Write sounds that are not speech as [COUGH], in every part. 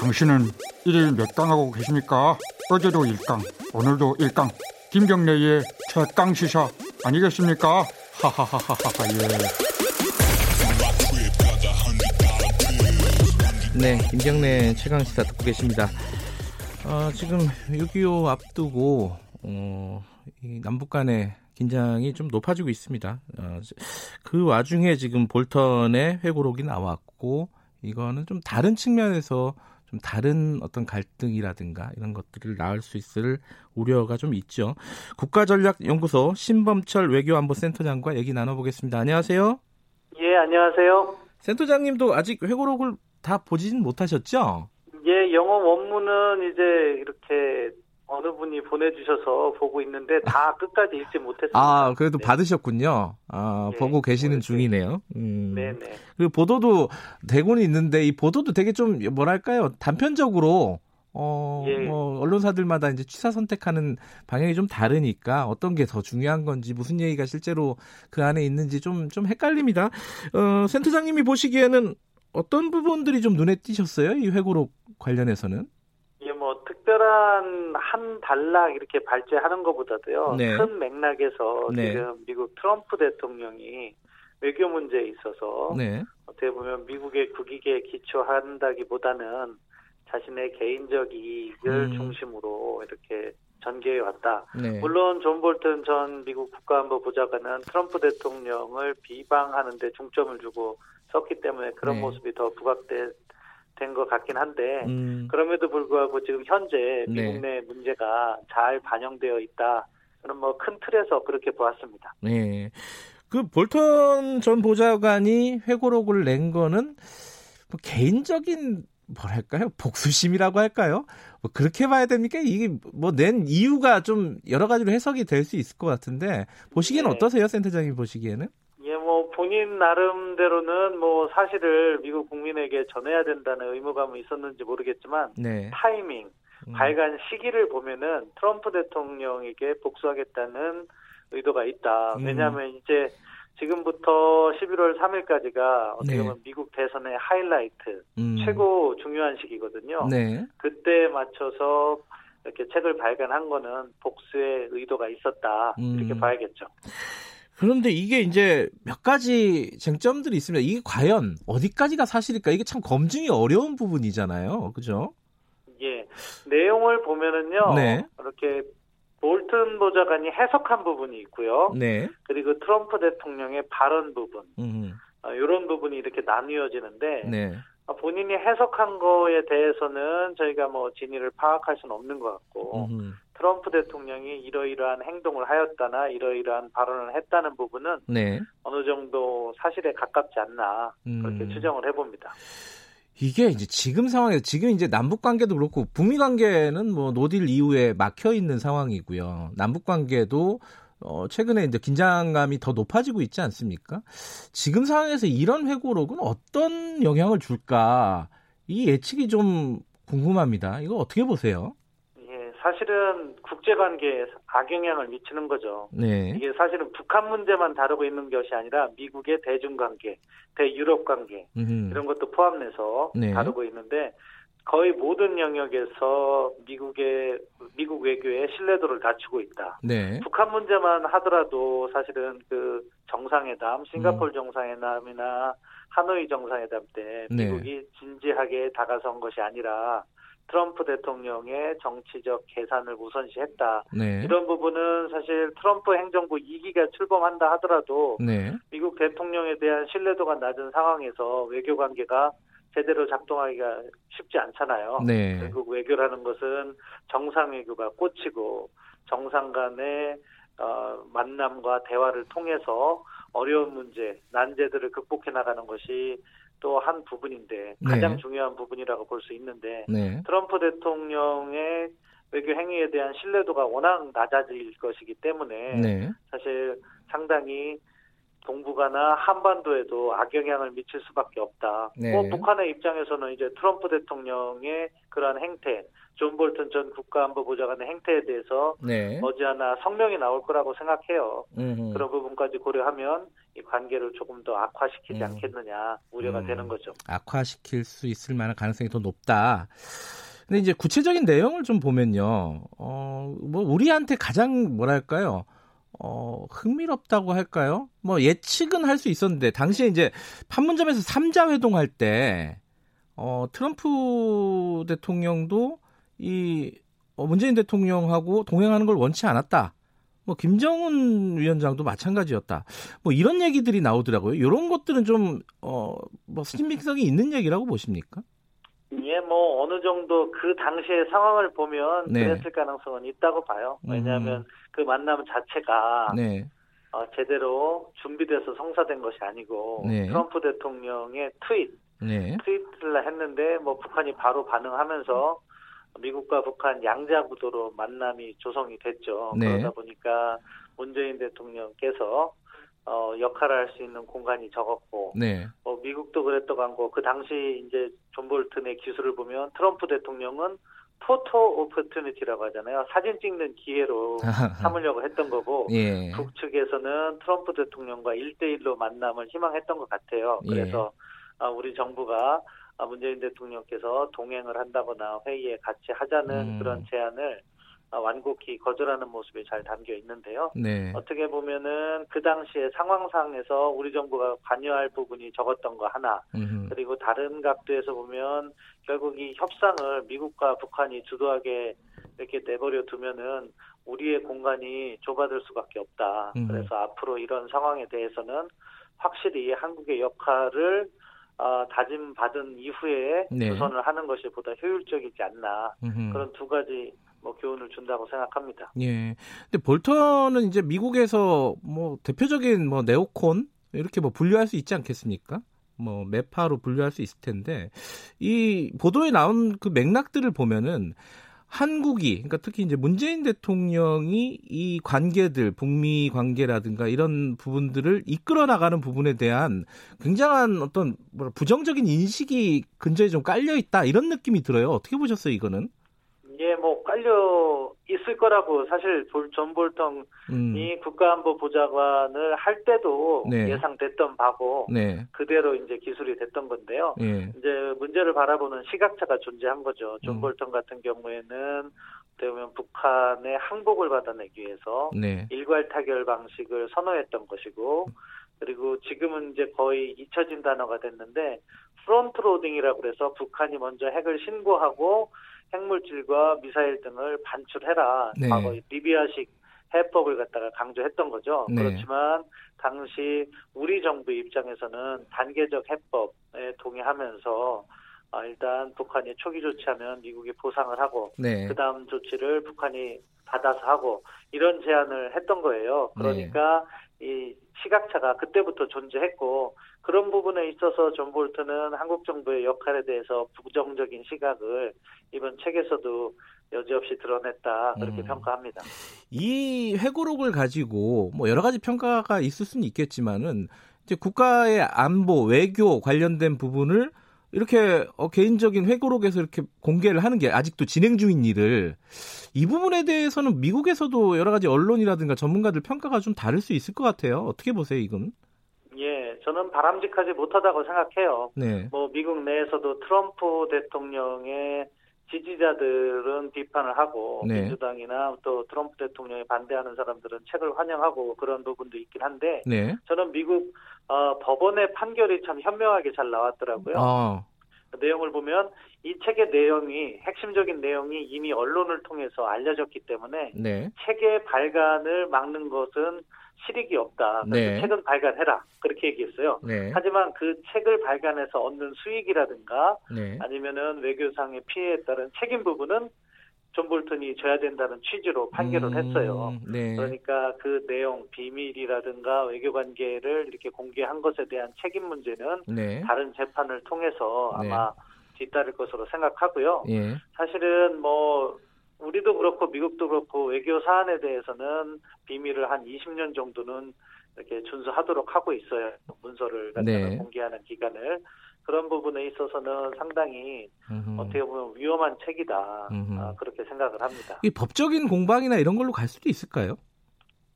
당신은 일일 몇 강 하고 계십니까? 어제도 1강, 오늘도 1강. 김경래의 최강 시사 아니겠습니까? 하하하하하 예. 네, 김경래 최강 시사 듣고 계십니다. 어, 지금 6.25 앞두고 어, 남북 간의 긴장이 좀 높아지고 있습니다. 어, 그 와중에 지금 볼턴의 회고록이 나왔고 이거는 좀 다른 측면에서 좀 다른 어떤 갈등이라든가 이런 것들을 낳을 수 있을 우려가 좀 있죠. 국가전략연구소 신범철 외교안보센터장과 얘기 나눠보겠습니다. 안녕하세요. 예, 안녕하세요. 센터장님도 아직 회고록을 다 보지는 못하셨죠? 예, 영어 원문은 이제 이렇게 어느 분이 보내주셔서 보고 있는데 다 끝까지 읽지 못했습니다. 아, 그래도 네. 받으셨군요. 아, 예, 보고 계시는 뭐 중이네요. 음. 네네. 그리고 보도도 되고는 있는데 이 보도도 되게 좀 뭐랄까요 단편적으로 어, 예. 뭐 언론사들마다 이제 취사 선택하는 방향이 좀 다르니까 어떤 게 더 중요한 건지 무슨 얘기가 실제로 그 안에 있는지 좀좀 헷갈립니다. 어, 센터장님이 보시기에는 어떤 부분들이 좀 눈에 띄셨어요? 이 회고록 관련해서는? 특별한 한 단락 이렇게 발제하는 것보다도요. 네. 큰 맥락에서 네. 지금 미국 트럼프 대통령이 외교 문제에 있어서 네. 어떻게 보면 미국의 국익에 기초한다기보다는 자신의 개인적 이익을 음. 중심으로 이렇게 전개해 왔다. 네. 물론 존 볼튼 전 미국 국가안보 보좌관은 트럼프 대통령을 비방하는데 중점을 주고 썼기 때문에 그런 네. 모습이 더 부각된 것 같긴 한데 음. 그럼에도 불구하고 지금 현재 네. 미국 내 문제가 잘 반영되어 있다. 그런 뭐 큰 틀에서 그렇게 보았습니다. 네. 그 볼턴 전 보좌관이 회고록을 낸 거는 뭐 개인적인 뭐랄까요 복수심이라고 할까요? 뭐 그렇게 봐야 됩니까? 이게 뭐 낸 이유가 좀 여러 가지로 해석이 될 수 있을 것 같은데 보시기에는 네. 어떠세요, 센터장님 보시기에는? 본인 나름대로는 뭐 사실을 미국 국민에게 전해야 된다는 의무감은 있었는지 모르겠지만 네. 타이밍, 음. 발간 시기를 보면은 트럼프 대통령에게 복수하겠다는 의도가 있다. 음. 왜냐하면 이제 지금부터 11월 3일까지가 어떻게 보면 네. 미국 대선의 하이라이트, 음. 최고 중요한 시기거든요. 네. 그때 맞춰서 이렇게 책을 발간한 거는 복수의 의도가 있었다. 이렇게 음. 봐야겠죠. 그런데 이게 이제 몇 가지 쟁점들이 있습니다. 이게 과연 어디까지가 사실일까? 이게 참 검증이 어려운 부분이잖아요. 그죠? 예. 내용을 보면은요. 네. 이렇게 볼튼 보좌관이 해석한 부분이 있고요. 네. 그리고 트럼프 대통령의 발언 부분. 음. 어, 이런 부분이 이렇게 나뉘어지는데 네. 어, 본인이 해석한 거에 대해서는 저희가 뭐 진위를 파악할 수는 없는 것 같고 음. 트럼프 대통령이 이러이러한 행동을 하였다나 이러이러한 발언을 했다는 부분은 네. 어느 정도 사실에 가깝지 않나 그렇게 음. 추정을 해봅니다. 이게 이제 지금 상황에서 지금 이제 남북 관계도 그렇고 북미 관계는 뭐 노딜 이후에 막혀 있는 상황이고요. 남북 관계도 어 최근에 이제 긴장감이 더 높아지고 있지 않습니까? 지금 상황에서 이런 회고록은 어떤 영향을 줄까? 이 예측이 좀 궁금합니다. 이거 어떻게 보세요? 사실은 국제 관계에 악영향을 미치는 거죠. 네. 이게 사실은 북한 문제만 다루고 있는 것이 아니라 미국의 대중 관계, 대유럽 관계 음흠. 이런 것도 포함해서 네. 다루고 있는데 거의 모든 영역에서 미국의 미국 외교의 신뢰도를 낮추고 있다. 네. 북한 문제만 하더라도 사실은 그 정상회담, 싱가폴 음. 정상회담이나 하노이 정상회담 때 네. 미국이 네. 진지하게 다가선 것이 아니라 트럼프 대통령의 정치적 계산을 우선시했다. 네. 이런 부분은 사실 트럼프 행정부 2기가 출범한다 하더라도 네. 미국 대통령에 대한 신뢰도가 낮은 상황에서 외교 관계가 제대로 작동하기가 쉽지 않잖아요. 네. 결국 외교라는 것은 정상 외교가 꽂히고 정상 간의 어, 만남과 대화를 통해서 어려운 문제, 난제들을 극복해 나가는 것이 또 한 부분인데 가장 네. 중요한 부분이라고 볼 수 있는데 네. 트럼프 대통령의 외교 행위에 대한 신뢰도가 워낙 낮아질 것이기 때문에 네. 사실 상당히 동북아나 한반도에도 악영향을 미칠 수밖에 없다. 네. 뭐 북한의 입장에서는 이제 트럼프 대통령의 그러한 행태, 존 볼튼 전 국가안보보좌관의 행태에 대해서 네. 머지않아 성명이 나올 거라고 생각해요. 음흠. 그런 부분까지 고려하면 이 관계를 조금 더 악화시키지 음. 않겠느냐 우려가 음. 되는 거죠. 악화시킬 수 있을 만한 가능성이 더 높다. 근데 이제 구체적인 내용을 좀 보면요. 어, 뭐 우리한테 가장 뭐랄까요? 어, 흥미롭다고 할까요? 뭐 예측은 할 수 있었는데 당시에 이제 판문점에서 3자 회동할 때 어, 트럼프 대통령도 이 어, 문재인 대통령하고 동행하는 걸 원치 않았다. 뭐 김정은 위원장도 마찬가지였다. 뭐 이런 얘기들이 나오더라고요. 이런 것들은 좀 어, 뭐 신빙성이 있는 얘기라고 보십니까? 예, 뭐 어느 정도 그 당시의 상황을 보면 네. 그랬을 가능성은 있다고 봐요. 왜냐하면 음. 그 만남 자체가 네. 어, 제대로 준비돼서 성사된 것이 아니고 네. 트럼프 대통령의 트윗, 네. 트윗을 했는데 뭐 북한이 바로 반응하면서 미국과 북한 양자 구도로 만남이 조성이 됐죠. 네. 그러다 보니까 문재인 대통령께서 어, 역할을 할 수 있는 공간이 적었고, 네. 뭐 미국도 그랬던 거고, 그 당시 이제 존 볼튼의 기술을 보면 트럼프 대통령은 포토 오퍼튜니티라고 하잖아요. 사진 찍는 기회로 [LAUGHS] 삼으려고 했던 거고, 예. 북측에서는 트럼프 대통령과 일대일로 만남을 희망했던 것 같아요. 예. 그래서 예. 우리 정부가 문재인 대통령께서 동행을 한다거나 회의에 같이 하자는 음. 그런 제안을 아, 완곡히 거절하는 모습이 잘 담겨 있는데요. 네. 어떻게 보면은 그 당시의 상황상에서 우리 정부가 관여할 부분이 적었던 거 하나, 음흠. 그리고 다른 각도에서 보면 결국 이 협상을 미국과 북한이 주도하게 이렇게 내버려 두면은 우리의 공간이 좁아들 수밖에 없다. 음. 그래서 앞으로 이런 상황에 대해서는 확실히 한국의 역할을 어, 다짐 받은 이후에 네. 조선을 하는 것이 보다 효율적이지 않나 음흠. 그런 두 가지 뭐 교훈을 준다고 생각합니다. 예. 근데 볼턴은 이제 미국에서 뭐 대표적인 뭐 네오콘 이렇게 뭐 분류할 수 있지 않겠습니까? 뭐 매파로 분류할 수 있을 텐데 이 보도에 나온 그 맥락들을 보면은 한국이 그러니까 특히 이제 문재인 대통령이 이 관계들 북미 관계라든가 이런 부분들을 이끌어 나가는 부분에 대한 굉장한 어떤 뭐라 부정적인 인식이 근저에 좀 깔려 있다 이런 느낌이 들어요. 어떻게 보셨어요, 이거는? 예, 뭐 깔려 있을 거라고 사실 존 볼턴이 음. 국가안보보좌관을 할 때도 네. 예상됐던 바고 네. 그대로 이제 기술이 됐던 건데요. 네. 이제 문제를 바라보는 시각차가 존재한 거죠. 존 음. 볼턴 같은 경우에는 되면 북한의 항복을 받아내기 위해서 네. 일괄 타결 방식을 선호했던 것이고 그리고 지금은 이제 거의 잊혀진 단어가 됐는데 front loading이라고 그래서 북한이 먼저 핵을 신고하고 핵물질과 미사일 등을 반출해라. 네. 과거 리비아식 해법을 갖다가 강조했던 거죠. 네. 그렇지만 당시 우리 정부 입장에서는 단계적 해법에 동의하면서 아, 일단 북한이 초기 조치하면 미국이 보상을 하고 네. 그다음 조치를 북한이 받아서 하고 이런 제안을 했던 거예요. 그러니까 네. 이 시각차가 그때부터 존재했고 그런 부분에 있어서 존 볼턴은 한국 정부의 역할에 대해서 부정적인 시각을 이번 책에서도 여지없이 드러냈다 그렇게 음. 평가합니다. 이 회고록을 가지고 뭐 여러 가지 평가가 있을 수는 있겠지만은 이제 국가의 안보 외교 관련된 부분을 이렇게 어, 개인적인 회고록에서 이렇게 공개를 하는 게 아직도 진행 중인 일을 이 부분에 대해서는 미국에서도 여러 가지 언론이라든가 전문가들 평가가 좀 다를 수 있을 것 같아요. 어떻게 보세요, 이건? 예, 저는 바람직하지 못하다고 생각해요. 네. 뭐 미국 내에서도 트럼프 대통령의 지지자들은 비판을 하고 네. 민주당이나 또 트럼프 대통령에 반대하는 사람들은 책을 환영하고 그런 부분도 있긴 한데 네. 저는 미국 어, 법원의 판결이 참 현명하게 잘 나왔더라고요. 아. 그 내용을 보면 이 책의 내용이 핵심적인 내용이 이미 언론을 통해서 알려졌기 때문에 네. 책의 발간을 막는 것은 실익이 없다. 네. 책은 발간해라. 그렇게 얘기했어요. 네. 하지만 그 책을 발간해서 얻는 수익이라든가 네. 아니면은 외교상의 피해에 따른 책임 부분은 존 볼턴이 져야 된다는 취지로 판결을 음, 했어요. 네. 그러니까 그 내용 비밀이라든가 외교 관계를 이렇게 공개한 것에 대한 책임 문제는 네. 다른 재판을 통해서 네. 아마 뒤따를 것으로 생각하고요. 예. 사실은 뭐 우리도 그렇고 미국도 그렇고 외교 사안에 대해서는 비밀을 한 20년 정도는 이렇게 준수하도록 하고 있어요. 문서를 네. 공개하는 기간을 그런 부분에 있어서는 상당히 음흠. 어떻게 보면 위험한 책이다 아, 그렇게 생각을 합니다. 이 법적인 공방이나 이런 걸로 갈 수도 있을까요?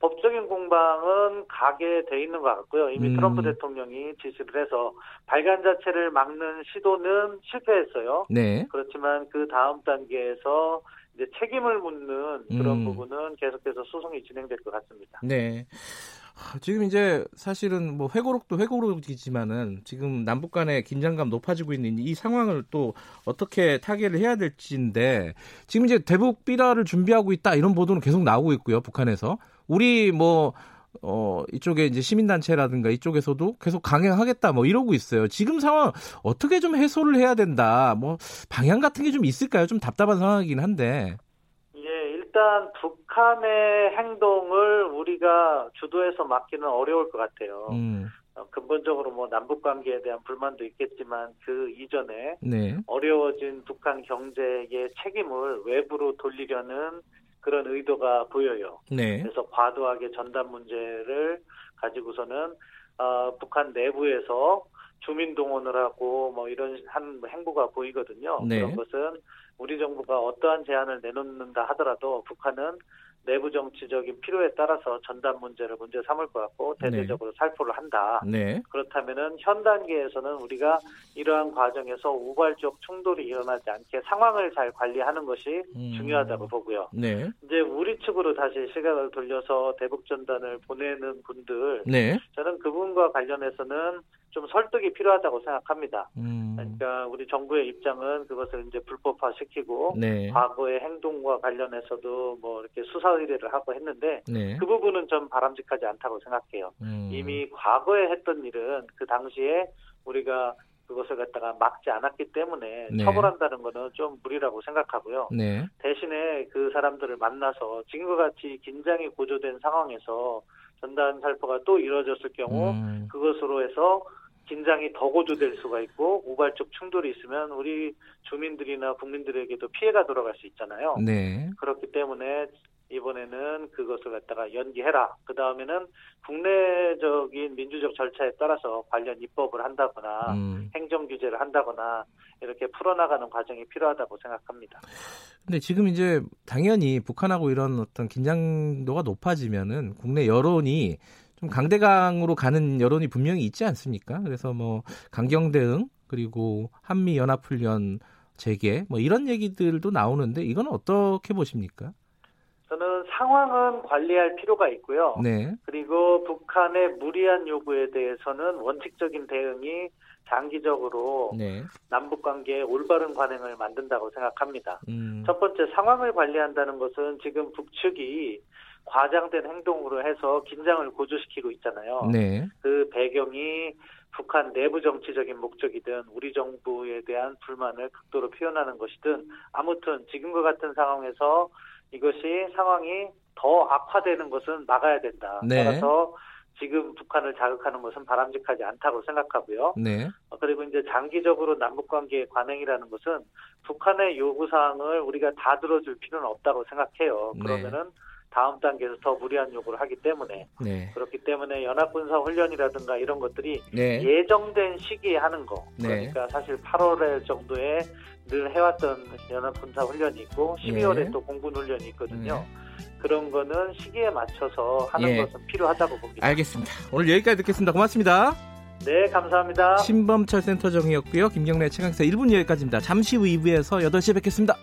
법적인 공방은 가게 돼 있는 것 같고요. 이미 음. 트럼프 대통령이 지시를 해서 발간 자체를 막는 시도는 실패했어요. 네. 그렇지만 그 다음 단계에서 이제 책임을 묻는 그런 음. 부분은 계속해서 소송이 진행될 것 같습니다. 네. 지금 이제 사실은 뭐 회고록도 회고록이지만은 지금 남북 간의 긴장감 높아지고 있는 이 상황을 또 어떻게 타개를 해야 될지인데 지금 이제 대북 비라를 준비하고 있다 이런 보도는 계속 나오고 있고요 북한에서 우리 뭐 어, 이쪽에 이제 시민단체라든가 이쪽에서도 계속 강행하겠다 뭐 이러고 있어요. 지금 상황 어떻게 좀 해소를 해야 된다. 뭐 방향 같은 게 좀 있을까요? 좀 답답한 상황이긴 한데. 예, 일단 북한의 행동을 우리가 주도해서 막기는 어려울 것 같아요. 음. 어, 근본적으로 뭐 남북 관계에 대한 불만도 있겠지만 그 이전에 네. 어려워진 북한 경제의 책임을 외부로 돌리려는 그런 의도가 보여요. 네. 그래서 과도하게 전단 문제를 가지고서는 어, 북한 내부에서 주민 동원을 하고 뭐 이런 한 행보가 보이거든요. 네. 그런 것은 우리 정부가 어떠한 제안을 내놓는다 하더라도 북한은 내부 정치적인 필요에 따라서 전단 문제를 문제 삼을 것 같고 네. 대대적으로 네. 살포를 한다. 네. 그렇다면은 현 단계에서는 우리가 이러한 과정에서 우발적 충돌이 일어나지 않게 상황을 잘 관리하는 것이 음. 중요하다고 보고요. 네. 이제 우리 측으로 다시 시각을 돌려서 대북 전단을 보내는 분들, 네. 저는 그분과 관련해서는 좀 설득이 필요하다고 생각합니다. 음. 그러니까 우리 정부의 입장은 그것을 이제 불법화시키고 네. 과거의 행동과 관련해서도 뭐 이렇게 수사 의뢰를 하고 했는데 네. 그 부분은 좀 바람직하지 않다고 생각해요. 음. 이미 과거에 했던 일은 그 당시에 우리가 그것을 갖다가 막지 않았기 때문에 네. 처벌한다는 거는 좀 무리라고 생각하고요. 네. 대신에 그 사람들을 만나서 지금과 같이 긴장이 고조된 상황에서 전단 살포가 또 이루어졌을 경우 음. 그것으로 해서 긴장이 더 고조될 수가 있고 우발적 충돌이 있으면 우리 주민들이나 국민들에게도 피해가 돌아갈 수 있잖아요. 네. 그렇기 때문에 이번에는 그것을 갖다가 연기해라. 그 다음에는 국내적인 민주적 절차에 따라서 관련 입법을 한다거나 음. 행정 규제를 한다거나 이렇게 풀어나가는 과정이 필요하다고 생각합니다. 근데 지금 이제 당연히 북한하고 이런 어떤 긴장도가 높아지면은 국내 여론이 좀 강대강으로 가는 여론이 분명히 있지 않습니까? 그래서 뭐 강경 대응 그리고 한미 연합 훈련 재개 뭐 이런 얘기들도 나오는데 이건 어떻게 보십니까? 저는 상황은 관리할 필요가 있고요. 네. 그리고 북한의 무리한 요구에 대해서는 원칙적인 대응이 장기적으로 네. 남북 관계에 올바른 관행을 만든다고 생각합니다. 음. 첫 번째 상황을 관리한다는 것은 지금 북측이 과장된 행동으로 해서 긴장을 고조시키고 있잖아요. 네. 그 배경이 북한 내부 정치적인 목적이든 우리 정부에 대한 불만을 극도로 표현하는 것이든 아무튼 지금과 같은 상황에서 이것이 상황이 더 악화되는 것은 막아야 된다. 네. 따라서 지금 북한을 자극하는 것은 바람직하지 않다고 생각하고요. 네. 어, 그리고 이제 장기적으로 남북 관계의 관행이라는 것은 북한의 요구 사항을 우리가 다 들어줄 필요는 없다고 생각해요. 네. 그러면은 네. 다음 단계에서 더 무리한 요구를 하기 때문에 네. 그렇기 때문에 연합군사 훈련이라든가 이런 것들이 네. 예정된 시기에 하는 거 네. 그러니까 사실 8월 정도에 늘 해왔던 연합군사 훈련이 있고 12월에 또 공군 훈련이 있거든요. 그런 거는 시기에 맞춰서 하는 예. 것은 필요하다고 봅니다. 알겠습니다. 오늘 여기까지 듣겠습니다. 고맙습니다. 네, 감사합니다. 신범철 센터장이었고요. 김경래 최강사 1분 여기까지입니다. 잠시 후 2부에서 8시에 뵙겠습니다.